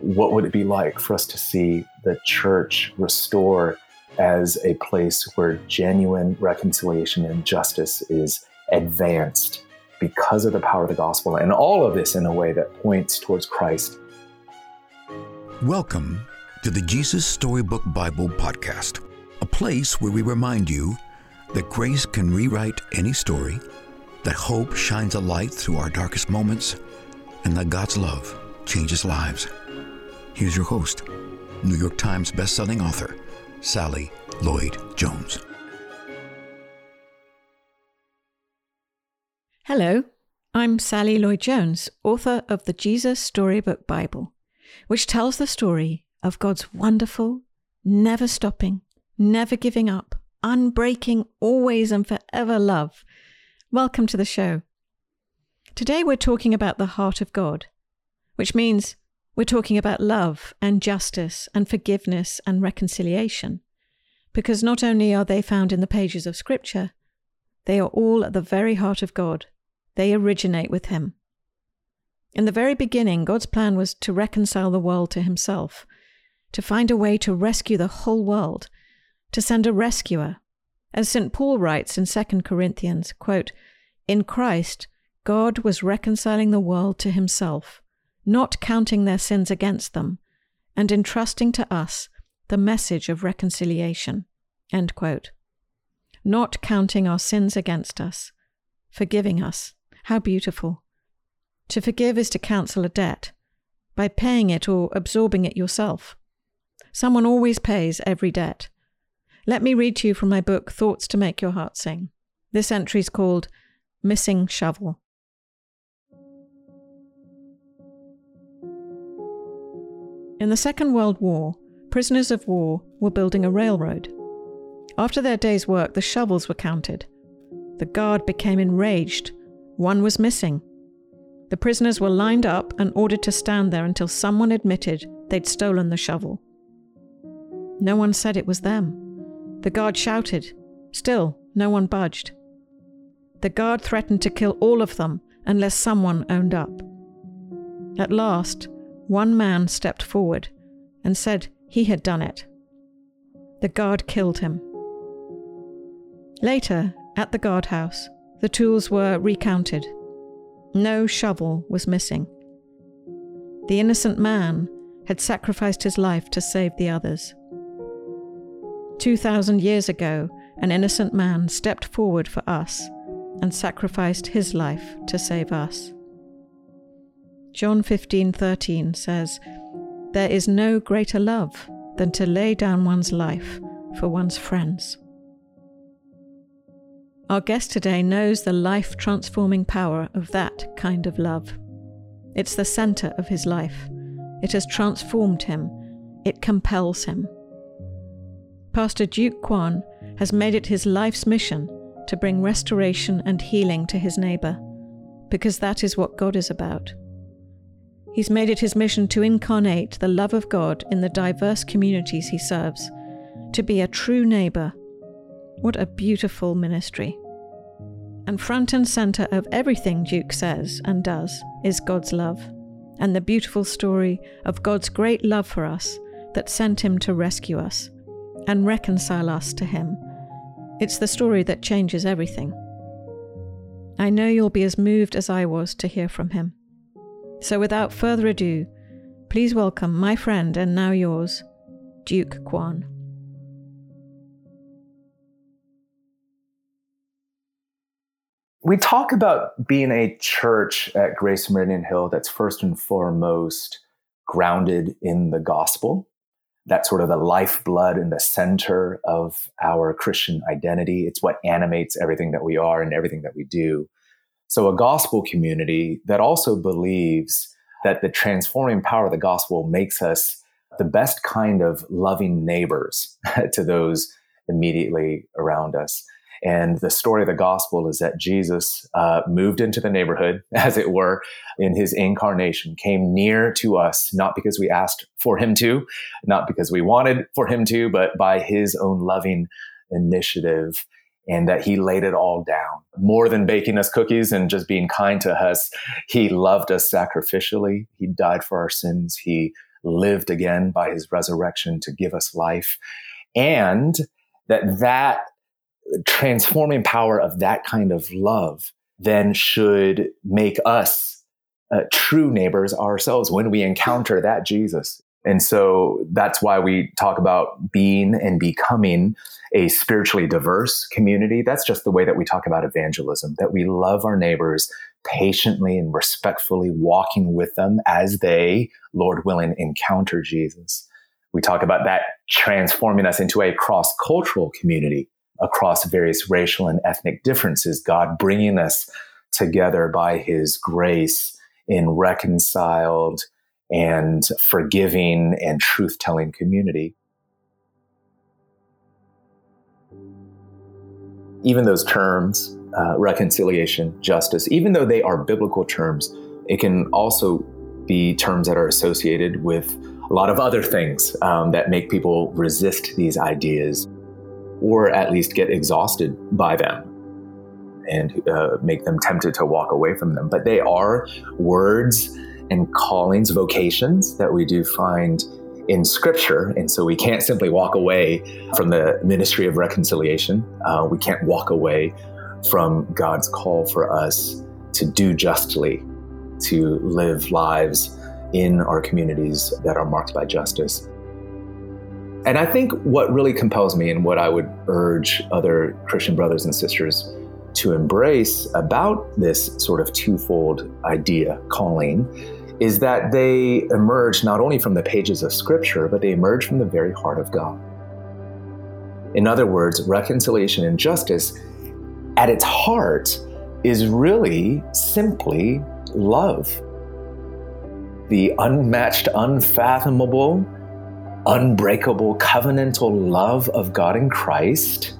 what would it be like for us to see the church restore as a place where genuine reconciliation and justice is advanced because of the power of the gospel, and all of this in a way that points towards Christ. Welcome to the Jesus Storybook Bible Podcast, a place where we remind you that grace can rewrite any story, that hope shines a light through our darkest moments, and that God's love changes lives. Here's your host, New York Times bestselling author, Sally Lloyd Jones. Hello, I'm Sally Lloyd Jones, author of the Jesus Storybook Bible, which tells the story of God's wonderful, never stopping, never giving up, unbreaking, always and forever love. Welcome to the show. Today we're talking about the heart of God, which means we're talking about love and justice and forgiveness and reconciliation, because not only are they found in the pages of Scripture, they are all at the very heart of God they originate with Him. In the very beginning, God's plan was to reconcile the world to Himself, to find a way to rescue the whole world, to send a rescuer. As St. Paul writes in 2 Corinthians, quote, In Christ, God was reconciling the world to Himself, not counting their sins against them, and entrusting to us the message of reconciliation. Not counting our sins against us, forgiving us how beautiful. To forgive is to cancel a debt by paying it or absorbing it yourself. Someone always pays every debt. Let me read to you from my book, Thoughts to Make Your Heart Sing. This entry is called Missing Shovel. In the Second World War, prisoners of war were building a railroad. After their day's work, the shovels were counted. The guard became enraged one was missing. The prisoners were lined up and ordered to stand there until someone admitted they'd stolen the shovel. No one said it was them. The guard shouted. Still, no one budged. The guard threatened to kill all of them unless someone owned up. At last, one man stepped forward and said he had done it. The guard killed him. Later, at the guardhouse, the tools were recounted. No shovel was missing. The innocent man had sacrificed his life to save the others. 2,000 years ago, an innocent man stepped forward for us and sacrificed his life to save us. John 15:13 says, "There is no greater love than to lay down one's life for one's friends." Our guest today knows the life transforming power of that kind of love. It's the center of his life. It has transformed him. It compels him. Pastor Duke Kwon has made it his life's mission to bring restoration and healing to his neighbor, because that is what God is about. He's made it his mission to incarnate the love of God in the diverse communities he serves, to be a true neighbor what a beautiful ministry. And front and center of everything Duke says and does is God's love, and the beautiful story of God's great love for us that sent him to rescue us and reconcile us to him. It's the story that changes everything. I know you'll be as moved as I was to hear from him. So without further ado, please welcome my friend and now yours, Duke Kwon. we talk about being a church at Grace Meridian Hill that's first and foremost grounded in the gospel. That's sort of the lifeblood and the center of our Christian identity. It's what animates everything that we are and everything that we do. So, a gospel community that also believes that the transforming power of the gospel makes us the best kind of loving neighbors to those immediately around us. And the story of the gospel is that Jesus uh, moved into the neighborhood, as it were, in his incarnation, came near to us, not because we asked for him to, not because we wanted for him to, but by his own loving initiative. And that he laid it all down. More than baking us cookies and just being kind to us, he loved us sacrificially. He died for our sins. He lived again by his resurrection to give us life. And that that transforming power of that kind of love then should make us uh, true neighbors ourselves when we encounter that Jesus. And so that's why we talk about being and becoming a spiritually diverse community. That's just the way that we talk about evangelism, that we love our neighbors patiently and respectfully, walking with them as they, Lord willing, encounter Jesus. We talk about that transforming us into a cross cultural community across various racial and ethnic differences, God bringing us together by his grace in reconciled and forgiving and truth telling community. Even those terms, uh, reconciliation, justice, even though they are biblical terms, it can also be terms that are associated with a lot of other things um, that make people resist these ideas or at least get exhausted by them and uh, make them tempted to walk away from them. But they are words and callings, vocations that we do find in scripture. And so we can't simply walk away from the ministry of reconciliation. Uh, we can't walk away from God's call for us to do justly, to live lives in our communities that are marked by justice. And I think what really compels me and what I would urge other Christian brothers and sisters to embrace about this sort of twofold idea, calling, is that they emerge not only from the pages of Scripture, but they emerge from the very heart of God. In other words, reconciliation and justice at its heart is really simply love. The unmatched, unfathomable, unbreakable covenantal love of God in Christ,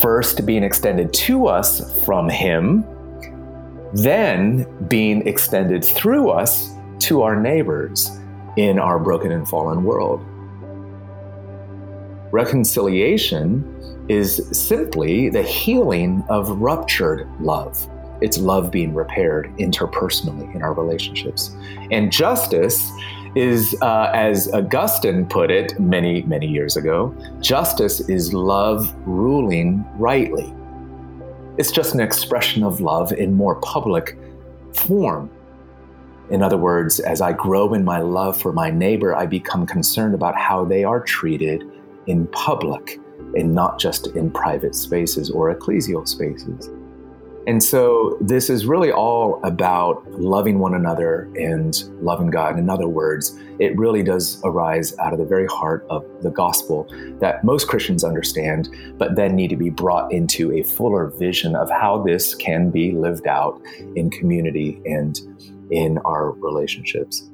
first being extended to us from Him, then being extended through us to our neighbors in our broken and fallen world. Reconciliation is simply the healing of ruptured love. It's love being repaired interpersonally in our relationships. And justice is, uh, as Augustine put it many, many years ago, justice is love ruling rightly. It's just an expression of love in more public form. In other words, as I grow in my love for my neighbor, I become concerned about how they are treated in public and not just in private spaces or ecclesial spaces. And so this is really all about loving one another and loving God. In other words, it really does arise out of the very heart of the gospel that most Christians understand, but then need to be brought into a fuller vision of how this can be lived out in community and in our relationships.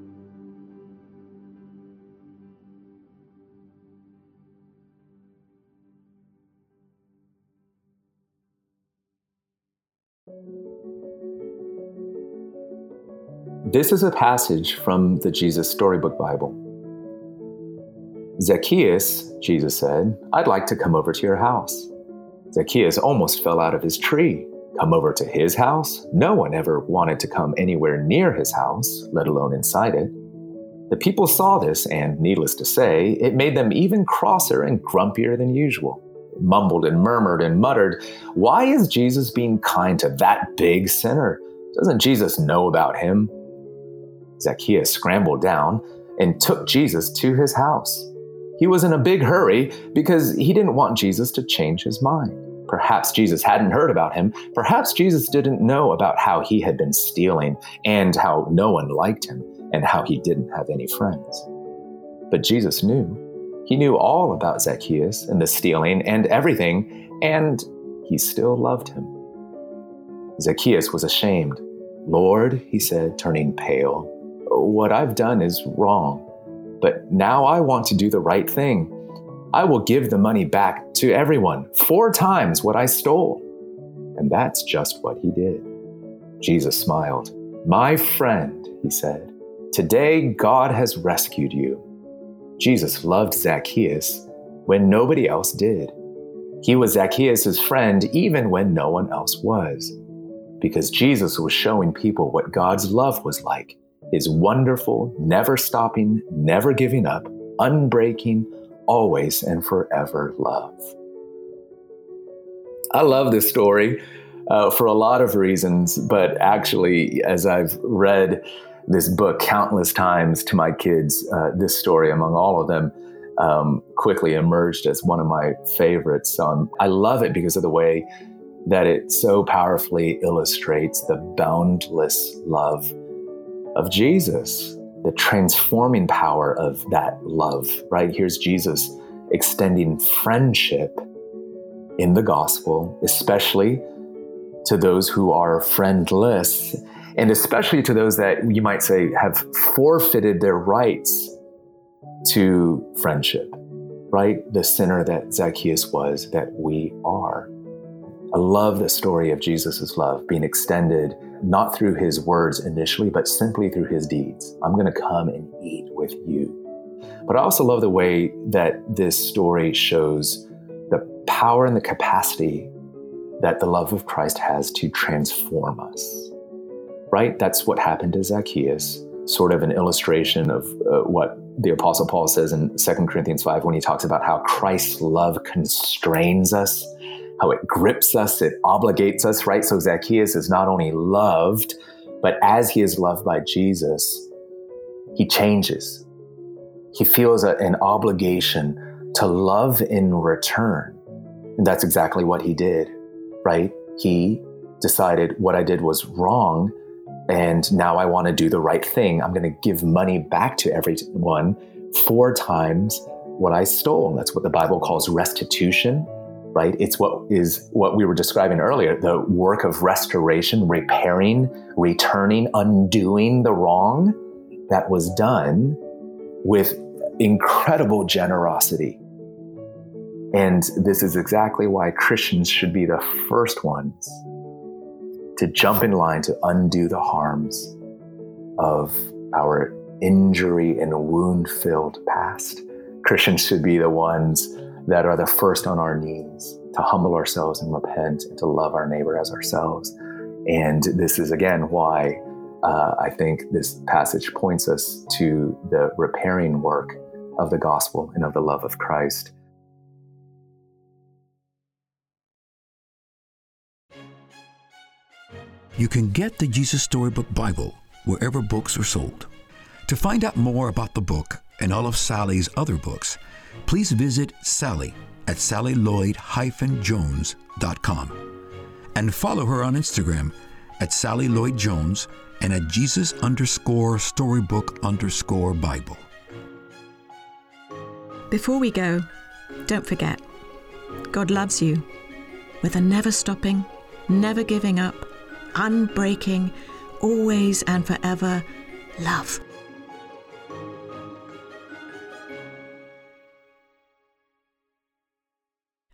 This is a passage from the Jesus Storybook Bible. Zacchaeus, Jesus said, I'd like to come over to your house. Zacchaeus almost fell out of his tree. Come over to his house? No one ever wanted to come anywhere near his house, let alone inside it. The people saw this, and needless to say, it made them even crosser and grumpier than usual. Mumbled and murmured and muttered, Why is Jesus being kind to that big sinner? Doesn't Jesus know about him? Zacchaeus scrambled down and took Jesus to his house. He was in a big hurry because he didn't want Jesus to change his mind. Perhaps Jesus hadn't heard about him. Perhaps Jesus didn't know about how he had been stealing and how no one liked him and how he didn't have any friends. But Jesus knew. He knew all about Zacchaeus and the stealing and everything, and he still loved him. Zacchaeus was ashamed. Lord, he said, turning pale, what I've done is wrong, but now I want to do the right thing. I will give the money back to everyone, four times what I stole. And that's just what he did. Jesus smiled. My friend, he said, today God has rescued you. Jesus loved Zacchaeus when nobody else did. He was Zacchaeus' friend even when no one else was, because Jesus was showing people what God's love was like his wonderful, never stopping, never giving up, unbreaking, always and forever love. I love this story uh, for a lot of reasons, but actually, as I've read this book countless times to my kids, uh, this story, among all of them, um, quickly emerged as one of my favorites. Um, I love it because of the way that it so powerfully illustrates the boundless love of Jesus, the transforming power of that love, right? Here's Jesus extending friendship in the gospel, especially to those who are friendless, and especially to those that you might say have forfeited their rights to friendship, right? The sinner that Zacchaeus was, that we are. I love the story of Jesus' love being extended not through his words initially, but simply through his deeds. I'm going to come and eat with you. But I also love the way that this story shows the power and the capacity that the love of Christ has to transform us. Right? That's what happened to Zacchaeus, sort of an illustration of uh, what the Apostle Paul says in 2 Corinthians 5 when he talks about how Christ's love constrains us, how it grips us, it obligates us, right? So Zacchaeus is not only loved, but as he is loved by Jesus, he changes. He feels a, an obligation to love in return. And that's exactly what he did, right? He decided what I did was wrong and now I want to do the right thing. I'm going to give money back to everyone four times what I stole. That's what the Bible calls restitution, right? It's what is what we were describing earlier the work of restoration, repairing, returning, undoing the wrong that was done with incredible generosity. And this is exactly why Christians should be the first ones to jump in line to undo the harms of our injury and wound filled past. Christians should be the ones that are the first on our knees to humble ourselves and repent and to love our neighbor as ourselves. And this is again why uh, I think this passage points us to the repairing work of the gospel and of the love of Christ. You can get the Jesus Storybook Bible wherever books are sold. To find out more about the book and all of Sally's other books, please visit Sally at sallylloyd-jones.com and follow her on Instagram at Sally Lloyd Jones and at Jesus underscore storybook underscore Bible. Before we go, don't forget God loves you with a never stopping, never giving up, unbreaking, always and forever love.